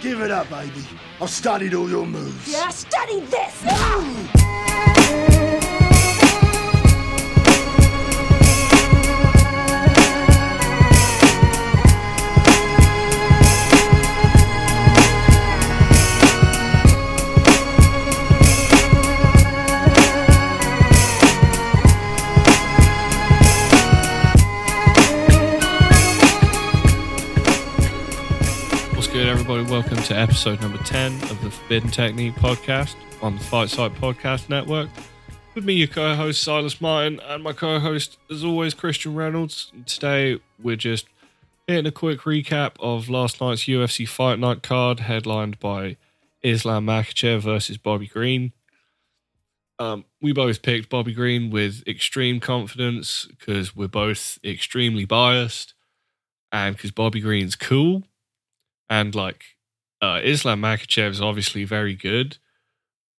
Give it up, baby. I've studied all your moves. Yeah, study this! Welcome to episode number 10 of the Forbidden Technique podcast on the Fight Site Podcast Network. With me, your co host, Silas Martin, and my co host, as always, Christian Reynolds. And today, we're just hitting a quick recap of last night's UFC Fight Night card, headlined by Islam Makhachev versus Bobby Green. Um, we both picked Bobby Green with extreme confidence because we're both extremely biased and because Bobby Green's cool and like uh, Islam Makhachev is obviously very good,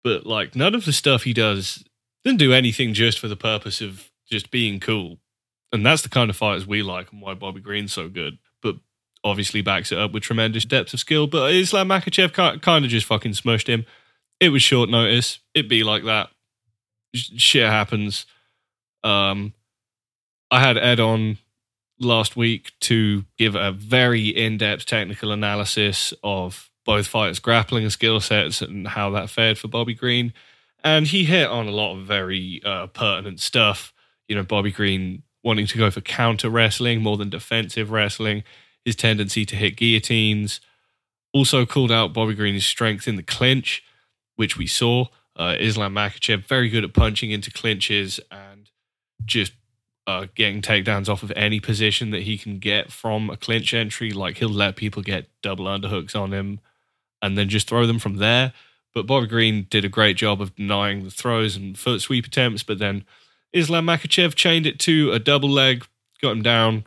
but like none of the stuff he does doesn't do anything just for the purpose of just being cool, and that's the kind of fighters we like and why Bobby Green's so good. But obviously backs it up with tremendous depth of skill. But Islam Makhachev kind of just fucking smushed him. It was short notice. It'd be like that. Shit happens. Um, I had Ed on last week to give a very in-depth technical analysis of both fighters' grappling skill sets and how that fared for Bobby Green. And he hit on a lot of very uh, pertinent stuff. You know, Bobby Green wanting to go for counter wrestling more than defensive wrestling, his tendency to hit guillotines. Also called out Bobby Green's strength in the clinch, which we saw. Uh, Islam Makhachev very good at punching into clinches and just uh, getting takedowns off of any position that he can get from a clinch entry. Like he'll let people get double underhooks on him and then just throw them from there. But Bobby Green did a great job of denying the throws and foot sweep attempts. But then Islam Makhachev chained it to a double leg, got him down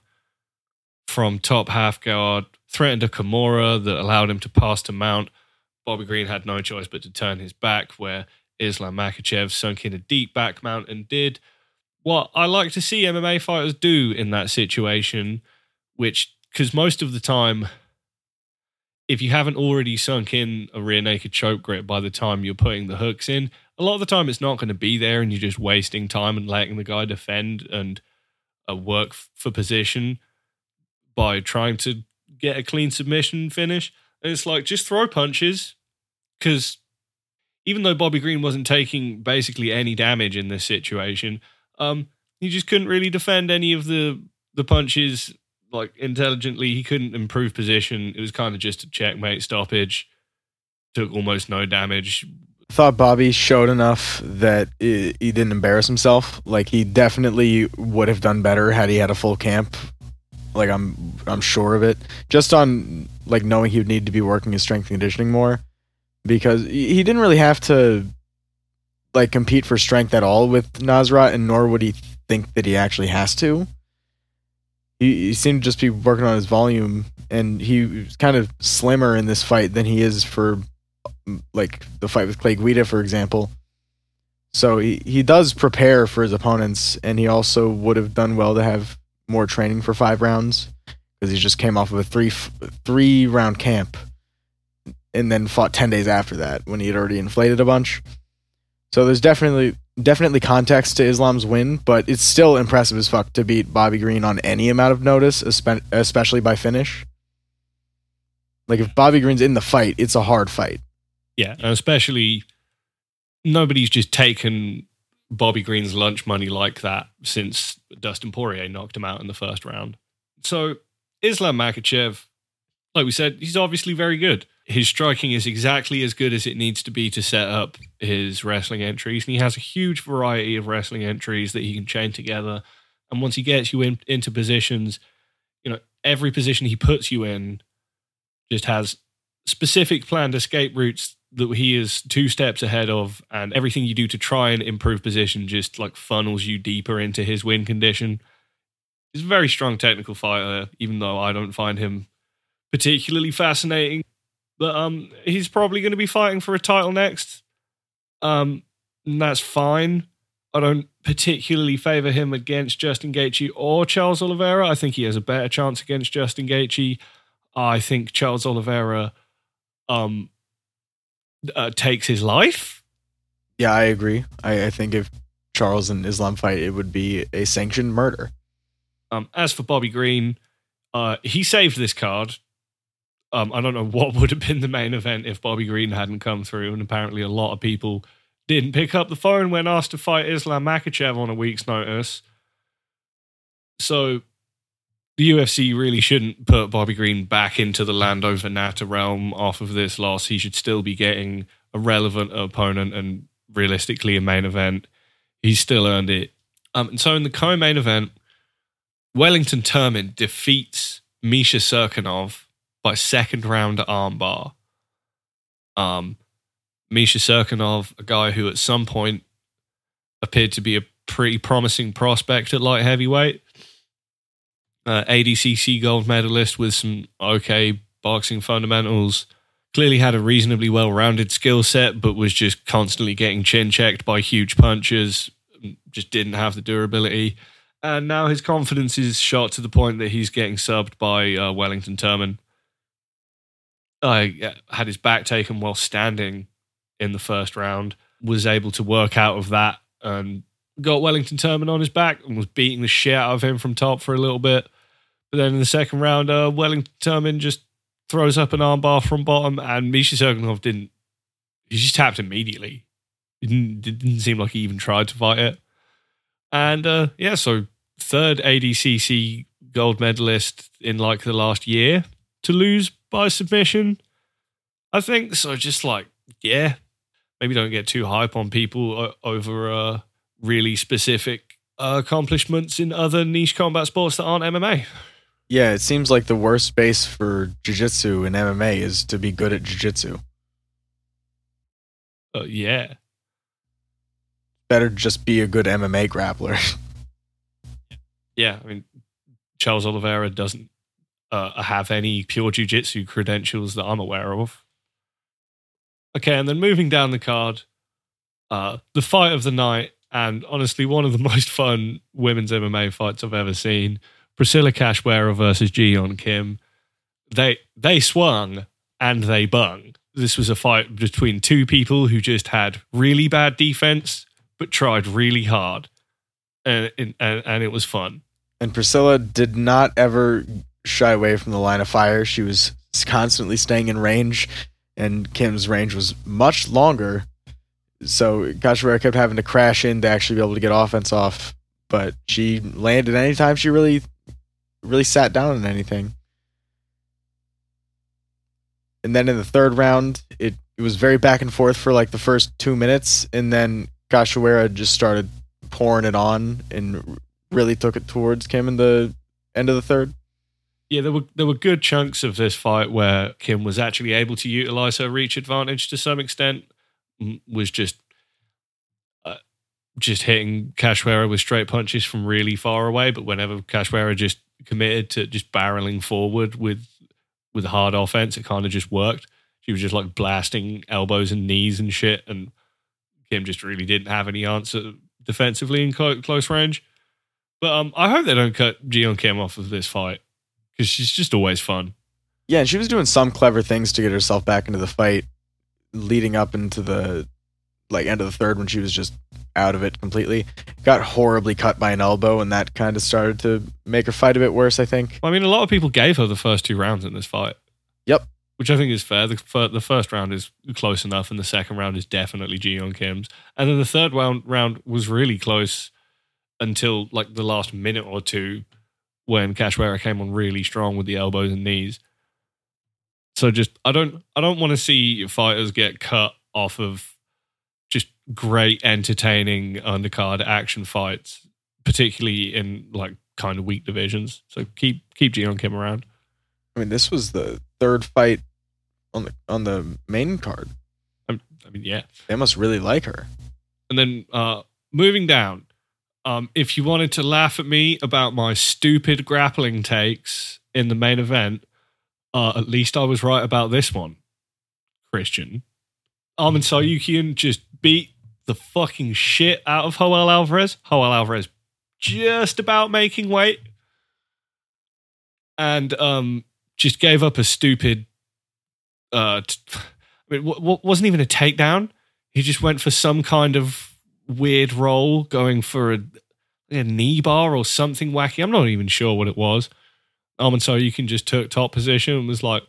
from top half guard, threatened a Kimura that allowed him to pass to mount. Bobby Green had no choice but to turn his back, where Islam Makhachev sunk in a deep back mount and did what I like to see MMA fighters do in that situation, which because most of the time, if you haven't already sunk in a rear naked choke grip by the time you're putting the hooks in, a lot of the time it's not going to be there, and you're just wasting time and letting the guy defend and uh, work for position by trying to get a clean submission finish. And it's like just throw punches because even though Bobby Green wasn't taking basically any damage in this situation, um, he just couldn't really defend any of the the punches like intelligently. He couldn't improve position. It was kind of just a checkmate stoppage. Took almost no damage. thought Bobby showed enough that he didn't embarrass himself. Like he definitely would have done better had he had a full camp. Like I'm I'm sure of it. Just on like knowing he would need to be working his strength and conditioning more because he didn't really have to like compete for strength at all with Nasrat and nor would he think that he actually has to. He, he seemed to just be working on his volume and he was kind of slimmer in this fight than he is for like the fight with Clay Guida, for example. So he, he does prepare for his opponents, and he also would have done well to have more training for five rounds because he just came off of a three three round camp, and then fought ten days after that when he had already inflated a bunch. So there's definitely definitely context to Islam's win, but it's still impressive as fuck to beat Bobby Green on any amount of notice, especially by finish. Like if Bobby Green's in the fight, it's a hard fight. Yeah, and especially nobody's just taken Bobby Green's lunch money like that since Dustin Poirier knocked him out in the first round. So Islam Makhachev, like we said, he's obviously very good. His striking is exactly as good as it needs to be to set up his wrestling entries, and he has a huge variety of wrestling entries that he can chain together. And once he gets you in, into positions, you know every position he puts you in just has specific planned escape routes that he is two steps ahead of, and everything you do to try and improve position just like funnels you deeper into his win condition. He's a very strong technical fighter, even though I don't find him particularly fascinating. But um, he's probably going to be fighting for a title next. Um, and that's fine. I don't particularly favor him against Justin Gaethje or Charles Oliveira. I think he has a better chance against Justin Gaethje. I think Charles Oliveira um uh, takes his life. Yeah, I agree. I, I think if Charles and Islam fight, it would be a sanctioned murder. Um, as for Bobby Green, uh, he saved this card. Um, I don't know what would have been the main event if Bobby Green hadn't come through, and apparently a lot of people didn't pick up the phone when asked to fight Islam Makhachev on a week's notice. So the UFC really shouldn't put Bobby Green back into the Landover Nata realm off of this loss. He should still be getting a relevant opponent and realistically a main event. He's still earned it. Um, and so in the co-main event, Wellington Turman defeats Misha Cirkunov by second round armbar. Um, Misha Cirkunov, a guy who at some point appeared to be a pretty promising prospect at light heavyweight, uh, ADCC gold medalist with some okay boxing fundamentals. Clearly had a reasonably well rounded skill set, but was just constantly getting chin checked by huge punches. Just didn't have the durability. And now his confidence is shot to the point that he's getting subbed by uh, Wellington Turman. Uh, had his back taken while standing in the first round, was able to work out of that and got Wellington Turman on his back and was beating the shit out of him from top for a little bit. But then in the second round, uh, Wellington Turman just throws up an armbar from bottom, and Misha Cirkunov didn't. He just tapped immediately. It didn't, it didn't seem like he even tried to fight it. And uh, yeah, so third ADCC gold medalist in like the last year to lose by submission. I think so. Just like yeah, maybe don't get too hype on people over uh, really specific uh, accomplishments in other niche combat sports that aren't MMA. Yeah, it seems like the worst space for jiu-jitsu in MMA is to be good at jiu-jitsu. Uh, yeah, Better just be a good MMA grappler. yeah. I mean, Charles Oliveira doesn't uh, have any pure jiu-jitsu credentials that I'm aware of. Okay, and then moving down the card, uh, the fight of the night, and honestly, one of the most fun women's MMA fights I've ever seen. Priscilla Cachoeira versus Jiyeon Kim. They they swung and they bung. This was a fight between two people who just had really bad defense but tried really hard, and and, and it was fun. And Priscilla did not ever shy away from the line of fire. She was constantly staying in range, and Kim's range was much longer. So Cachoeira kept having to crash in to actually be able to get offense off. But she landed anytime she really, really sat down on anything. And then in the third round, it, it was very back and forth for like the first two minutes. And then Cachoeira just started pouring it on and really took it towards Kim in the end of the third. Yeah, there were there were good chunks of this fight where Kim was actually able to utilize her reach advantage to some extent. Was just uh, just hitting Cachoeira with straight punches from really far away. But whenever Cachoeira just committed to just barreling forward with with hard offense, it kind of just worked. She was just like blasting elbows and knees and shit, and Kim just really didn't have any answer defensively in clo- close range. But um, I hope they don't cut Jiyeon Kim off of this fight because she's just always fun. Yeah, and she was doing some clever things to get herself back into the fight, leading up into the like end of the third when she was just out of it completely. Got horribly cut by an elbow, and that kind of started to make her fight a bit worse. I think. I mean, a lot of people gave her the first two rounds in this fight. Yep. Which I think is fair. The, fir- the first round is close enough, and the second round is definitely Jiyeon Kim's. And then the third round, round was really close until like the last minute or two when Cachoeira came on really strong with the elbows and knees. So just I don't I don't want to see fighters get cut off of just great entertaining undercard action fights, particularly in like kind of weak divisions. So keep keep Jiyeon Kim around. I mean, this was the third fight on the on the main card. I I mean, yeah. They must really like her. And then uh, moving down, um, if you wanted to laugh at me about my stupid grappling takes in the main event, uh, at least I was right about this one, Christian. Arman Tsarukyan just beat the fucking shit out of Joel Alvarez. Joel Alvarez just about making weight. And um, just gave up a stupid. Uh, t- I mean, w- w- wasn't even a takedown. He just went for some kind of weird roll, going for a, a knee bar or something wacky. I'm not even sure what it was. Um, and so you can just took top position and was like,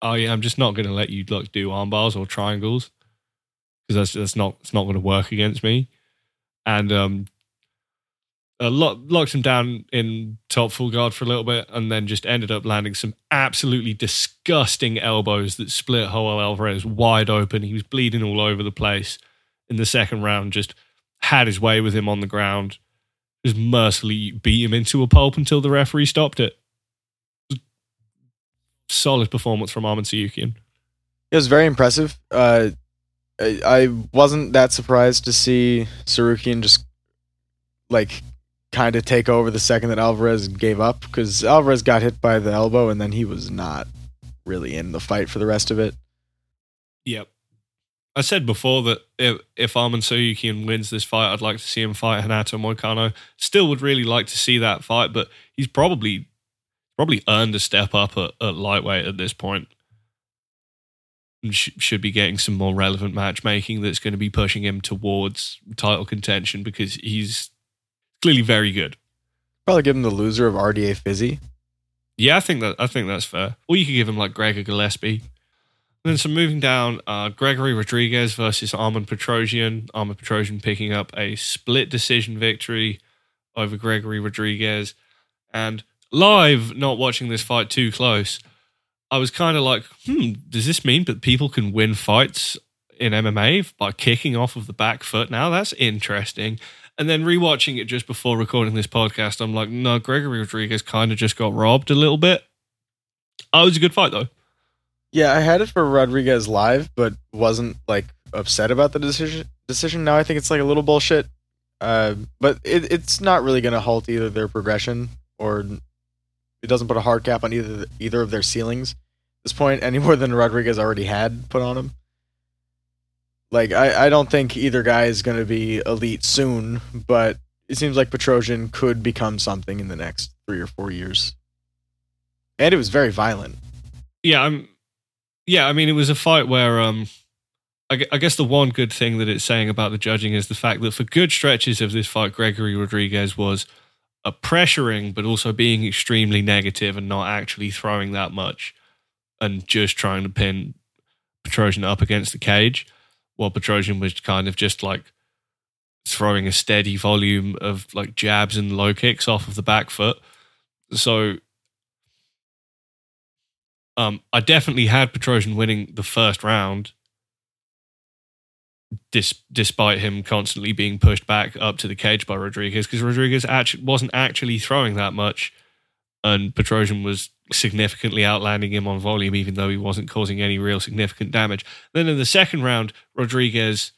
"Oh yeah, I'm just not going to let you like do arm bars or triangles because that's that's not it's not going to work against me." And um, uh, lock, locked him down in top full guard for a little bit, and then just ended up landing some absolutely disgusting elbows that split Joel Alvarez wide open. He was bleeding all over the place in the second round. Just had his way with him on the ground. Just mercilessly beat him into a pulp until the referee stopped it. Solid performance from Arman Tsarukyan. It was very impressive. Uh, I, I wasn't that surprised to see Tsarukyan just like kind of take over the second that Alvarez gave up because Alvarez got hit by the elbow and then he was not really in the fight for the rest of it. Yep. I said before that if, if Arman Tsarukyan wins this fight, I'd like to see him fight Renato Moicano. Still would really like to see that fight, but he's probably probably earned a step up at, at lightweight at this point. Sh- should be getting some more relevant matchmaking that's going to be pushing him towards title contention because he's clearly very good. Probably give him the loser of RDA Fizzy. Yeah, I think that I think that's fair. Or you could give him like Gregor Gillespie. And then some moving down, uh, Gregory Rodrigues versus Armen Petrosyan. Armen Petrosyan picking up a split decision victory over Gregory Rodrigues. And live, not watching this fight too close, I was kind of like, hmm, does this mean that people can win fights in MMA by kicking off of the back foot now? That's interesting. And then rewatching it just before recording this podcast, I'm like, no, Gregory Rodrigues kind of just got robbed a little bit. Oh, it was a good fight though. Yeah, I had it for Rodrigues live, but wasn't like upset about the decision. Decision now, I think it's like a little bullshit. Uh, but it, it's not really going to halt either their progression or it doesn't put a hard cap on either either of their ceilings at this point any more than Rodrigues already had put on him. Like I, I don't think either guy is going to be elite soon, but it seems like Petrosyan could become something in the next three or four years. And it was very violent. Yeah, I'm. Yeah, I mean, it was a fight where um, I, I guess the one good thing that it's saying about the judging is the fact that for good stretches of this fight, Gregory Rodrigues was a pressuring, but also being extremely negative and not actually throwing that much, and just trying to pin Petrosyan up against the cage, while Petrosyan was kind of just like throwing a steady volume of like jabs and low kicks off of the back foot. So um, I definitely had Petrosyan winning the first round, dis- despite him constantly being pushed back up to the cage by Rodrigues, because Rodrigues actually wasn't actually throwing that much, and Petrosyan was significantly outlanding him on volume, even though he wasn't causing any real significant damage. Then in the second round, Rodrigues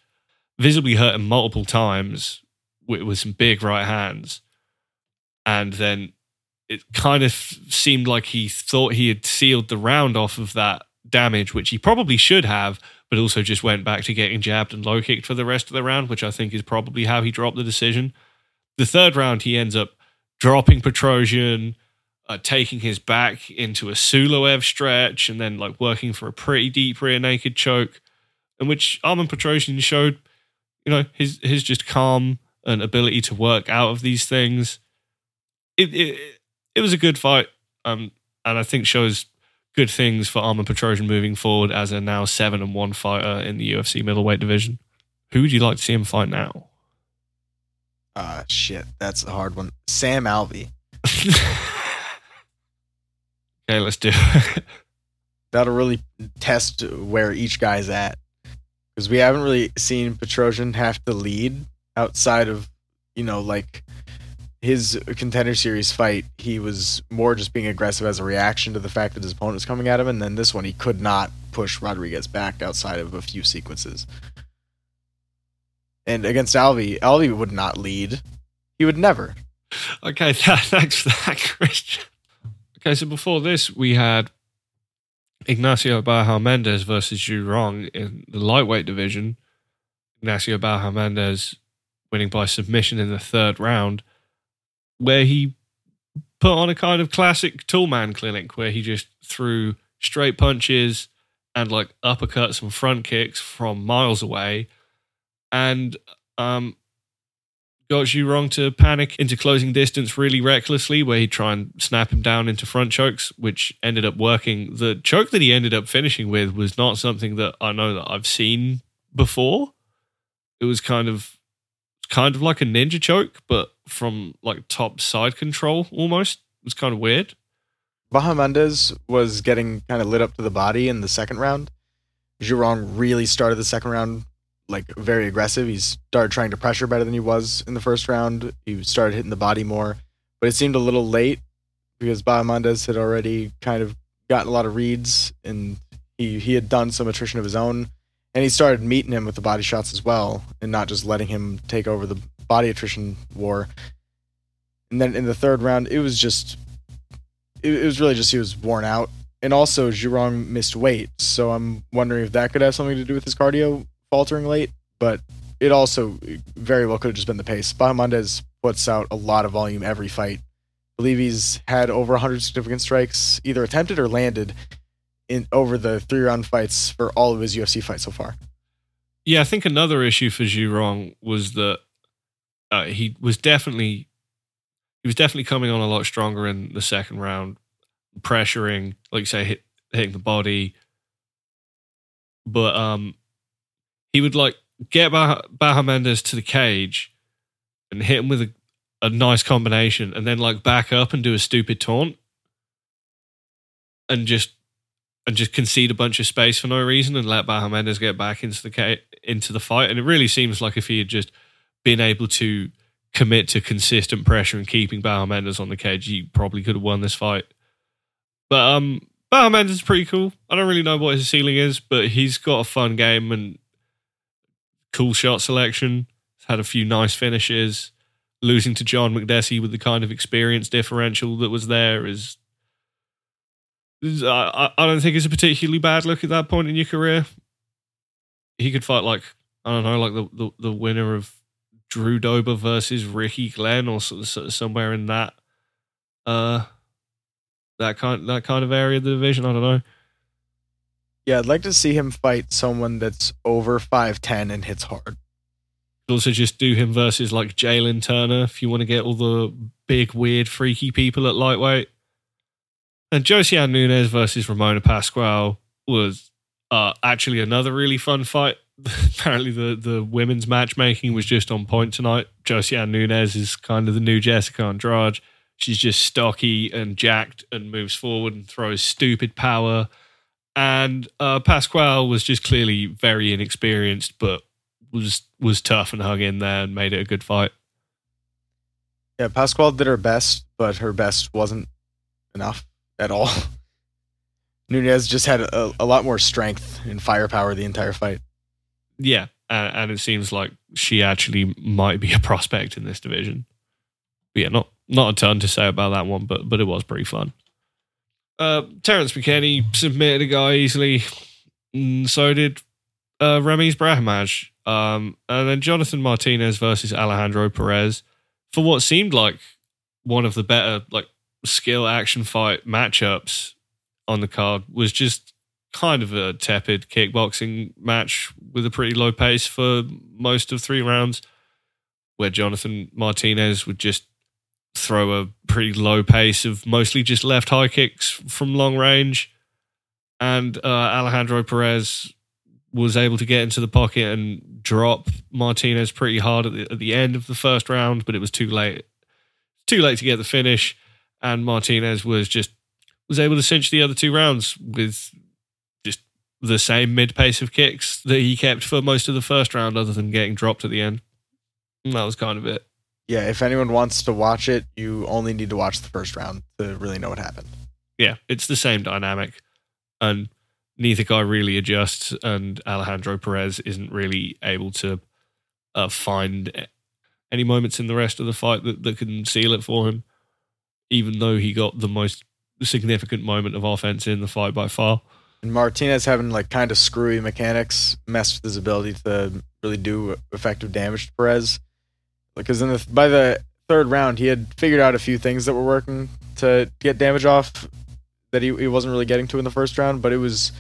visibly hurt him multiple times with, with some big right hands, and then it kind of seemed like he thought he had sealed the round off of that damage, which he probably should have, but also just went back to getting jabbed and low kicked for the rest of the round, which I think is probably how he dropped the decision. The third round, he ends up dropping Petrosyan, uh, taking his back into a Suloev stretch, and then like working for a pretty deep rear naked choke, in which Armen Petrosyan showed, you know, his his just calm and ability to work out of these things. It, it it was a good fight, um, and I think shows good things for Armen Petrosyan moving forward as a now seven and one fighter in the UFC middleweight division. Who would you like to see him fight now? Ah, shit, that's a hard one. Sam Alvey. okay, let's do it. That'll really test where each guy's at. Because we haven't really seen Petrosyan have to lead outside of, you know, like his contender series fight. He was more just being aggressive as a reaction to the fact that his opponent was coming at him. And then this one, he could not push Rodrigues back outside of a few sequences. And against Alvey, Alvey would not lead. He would never. okay, th- thanks for that, Christian. Okay, so before this, we had Ignacio Bahamondes versus Zhu Rong in the lightweight division. Ignacio Bahamondes winning by submission in the third round, where he put on a kind of classic toolman clinic where he just threw straight punches and like uppercuts and front kicks from miles away. And um got Zhurong to panic into closing distance really recklessly where he'd try and snap him down into front chokes which ended up working. The choke that he ended up finishing with was not something that i know that i've seen before. It was kind of kind of like a ninja choke but from like top side control almost it was kind of weird Bahamondes was getting kind of lit up to the body in the second round. Zhurong really started the second round like very aggressive. He started trying to pressure better than he was in the first round. He started hitting the body more, but it seemed a little late because Bahamondes had already kind of gotten a lot of reads and he he had done some attrition of his own and he started meeting him with the body shots as well and not just letting him take over the body attrition war. And then in the third round, it was just it, it was really just he was worn out. And also, Zhurong missed weight, so I'm wondering if that could have something to do with his cardio faltering late. But it also very well could have just been the pace. Bahamondes puts out a lot of volume every fight. I believe he's had over 100 significant strikes, either attempted or landed, in over the three round fights for all of his UFC fights so far. Yeah, I think another issue for Zhurong was that uh, he was definitely he was definitely coming on a lot stronger in the second round, pressuring, like you say, hit, hitting the body. But um, he would like get bah- Bahamondes to the cage and hit him with a, a nice combination, and then like back up and do a stupid taunt, and just and just concede a bunch of space for no reason and let Bahamondes get back into the into the fight. And it really seems like if he had just been able to commit to consistent pressure and keeping Bahamondes on the cage, he probably could have won this fight. But um, Bahamondes is pretty cool. I don't really know what his ceiling is, but he's got a fun game and cool shot selection. He's had a few nice finishes. Losing to John Makdessi with the kind of experience differential that was there is. Is- I, I don't think it's a particularly bad look at that point in your career. He could fight like I don't know, like the the, the winner of Drew Dober versus Ricky Glenn or so, so- somewhere in that uh that kind that kind of area of the division. I don't know. Yeah, I'd like to see him fight someone that's over 5'10 and hits hard. Also just do him versus like Jalen Turner if you want to get all the big, weird, freaky people at lightweight. And Josiane Nunes versus Ramona Pasquale was uh, actually another really fun fight. Apparently, the, the women's matchmaking was just on point tonight. Josiane Nunes is kind of the new Jessica Andrade. She's just stocky and jacked and moves forward and throws stupid power. And uh, Pasquale was just clearly very inexperienced, but was was tough and hung in there and made it a good fight. Yeah, Pasquale did her best, but her best wasn't enough at all. Nunes just had a, a lot more strength and firepower the entire fight. Yeah, and, and it seems like she actually might be a prospect in this division. But yeah, not not a ton to say about that one, but but it was pretty fun. Uh, Terrance McKinney submitted a guy easily. So did uh, Ramiz Brahimaj. Um, and then Jonathan Martinez versus Alejandro Perez for what seemed like one of the better like skill action fight matchups on the card was just kind of a tepid kickboxing match with a pretty low pace for most of three rounds, where Jonathan Martinez would just throw a pretty low pace of mostly just left high kicks from long range. And uh, Alejandro Perez was able to get into the pocket and drop Martinez pretty hard at the, at the end of the first round, but it was too late. Too late to get the finish, and Martinez was just was able to cinch the other two rounds with just the same mid pace of kicks that he kept for most of the first round, other than getting dropped at the end. And that was kind of it. Yeah, if anyone wants to watch it, you only need to watch the first round to really know what happened. Yeah, it's the same dynamic, and neither guy really adjusts, and Alejandro Perez isn't really able to uh, find any moments in the rest of the fight that, that can seal it for him, even though he got the most significant moment of offense in the fight by far. And Martinez having like kind of screwy mechanics messed with his ability to really do effective damage to Perez. Because in the by the third round, he had figured out a few things that were working to get damage off that he, he wasn't really getting to in the first round, but it was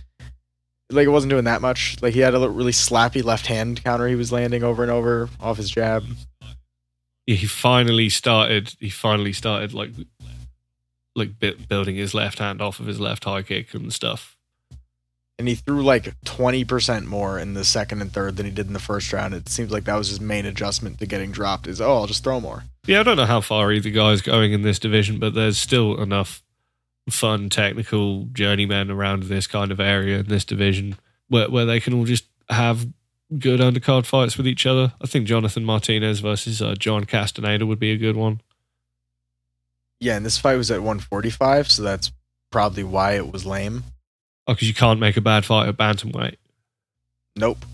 like it wasn't doing that much. Like he had a really slappy left hand counter he was landing over and over off his jab. Yeah, he finally started. He finally started like like building his left hand off of his left high kick and stuff. And he threw like twenty percent more in the second and third than he did in the first round. It seems like that was his main adjustment to getting dropped. Is oh, I'll just throw more. Yeah, I don't know how far either guy's going in this division, but there's still enough fun technical journeymen around this kind of area in this division where where they can all just have good undercard fights with each other. I think Jonathan Martinez versus uh, John Castaneda would be a good one. Yeah, and this fight was at 145, so that's probably why it was lame. Oh, because you can't make a bad fight at bantamweight. Nope,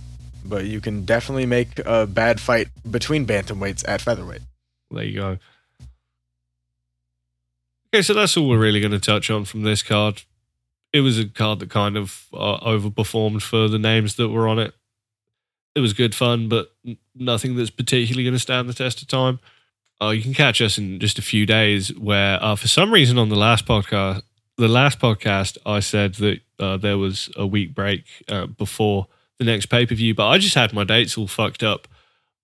but you can definitely make a bad fight between bantamweights at featherweight. There you go. Okay, so that's all we're really going to touch on from this card. It was a card that kind of uh, overperformed for the names that were on it. It was good fun, but nothing that's particularly going to stand the test of time. Uh, you can catch us in just a few days. Where uh, for some reason on the last podcast, the last podcast, I said that uh, there was a week break uh, before the next pay per view, but I just had my dates all fucked up.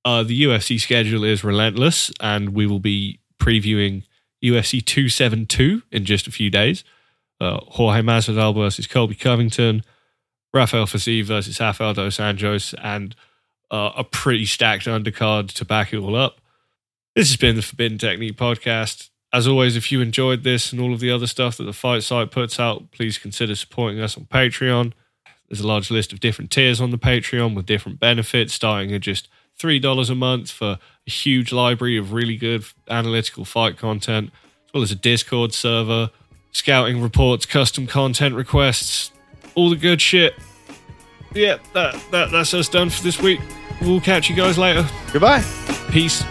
Uh, the UFC schedule is relentless, and we will be previewing UFC 272 in just a few days. Uh, Jorge Masvidal versus Colby Covington, Rafael Fiziev versus Rafael dos Anjos, and a pretty stacked undercard to back it all up. This has been the Forbidden Technique podcast. As always, if you enjoyed this and all of the other stuff that the fight site puts out, please consider supporting us on Patreon. There's a large list of different tiers on the Patreon with different benefits, starting at just $3 a month for a huge library of really good analytical fight content, as well as a Discord server, scouting reports, custom content requests, all the good shit. Yeah, that, that that's us done for this week. We'll catch you guys later. Goodbye. Peace.